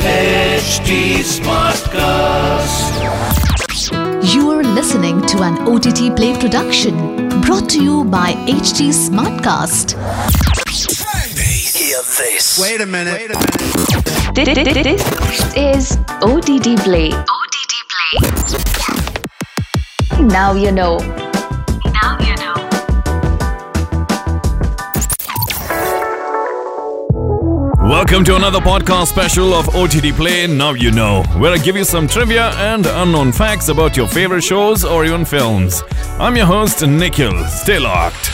HT Smartcast. You are listening to an OTT Play production brought to you by HT Smartcast. Hear this. Wait a minute. Wait a minute. This is OTT Play. OTT Play. Now you know. Welcome to another podcast special of OTT Play Now You Know, where I give you some trivia and unknown facts about your favorite shows or even films. I'm your host, Nikhil. Stay locked.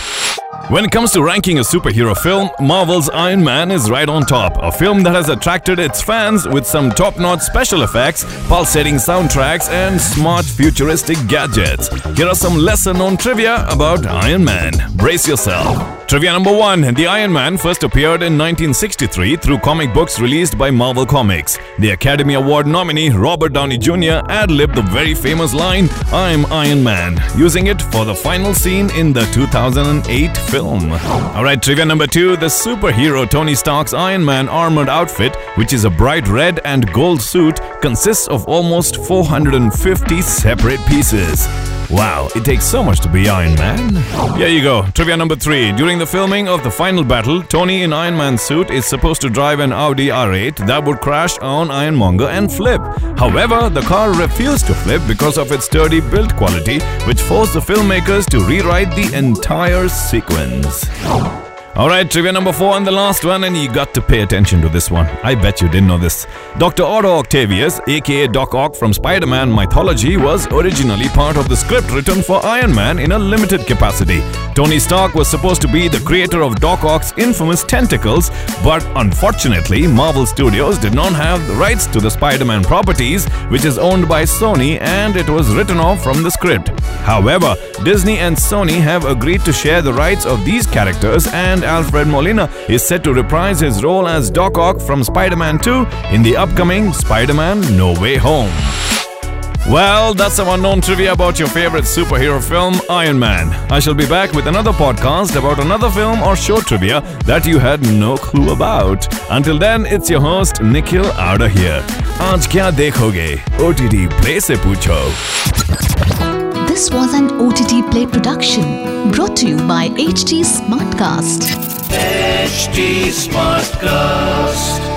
When it comes to ranking a superhero film, Marvel's Iron Man is right on top. A film that has attracted its fans with some top notch special effects, pulsating soundtracks, and smart futuristic gadgets. Here are some lesser known trivia about Iron Man. Brace yourself. Trivia number one The Iron Man first appeared in 1963 through comic books released by Marvel Comics. The Academy Award nominee Robert Downey Jr. ad libbed the very famous line, I'm Iron Man, using it for the final scene in the 2008 film. Alright, trivia number two The superhero Tony Stark's Iron Man armored outfit, which is a bright red and gold suit, consists of almost 450 separate pieces. Wow, it takes so much to be Iron Man. Here you go. Trivia number three. During the filming of the final battle, Tony in Iron Man's suit is supposed to drive an Audi R8 that would crash on Ironmonger and flip. However, the car refused to flip because of its sturdy build quality, which forced the filmmakers to rewrite the entire sequence. Alright, trivia number four and the last one, and you got to pay attention to this one. I bet you didn't know this. Dr. Otto Octavius, aka Doc Ock from Spider Man mythology, was originally part of the script written for Iron Man in a limited capacity. Tony Stark was supposed to be the creator of Doc Ock's infamous tentacles, but unfortunately, Marvel Studios did not have the rights to the Spider Man properties, which is owned by Sony, and it was written off from the script. However, Disney and Sony have agreed to share the rights of these characters and Alfred Molina is set to reprise his role as Doc Ock from Spider Man 2 in the upcoming Spider Man No Way Home. Well, that's some unknown trivia about your favorite superhero film, Iron Man. I shall be back with another podcast about another film or show trivia that you had no clue about. Until then, it's your host, Nikhil out of here. आज क्या देखोगे OTT Play से पूछो This was an OTT Play production brought to you by HT Smartcast. Smartcast.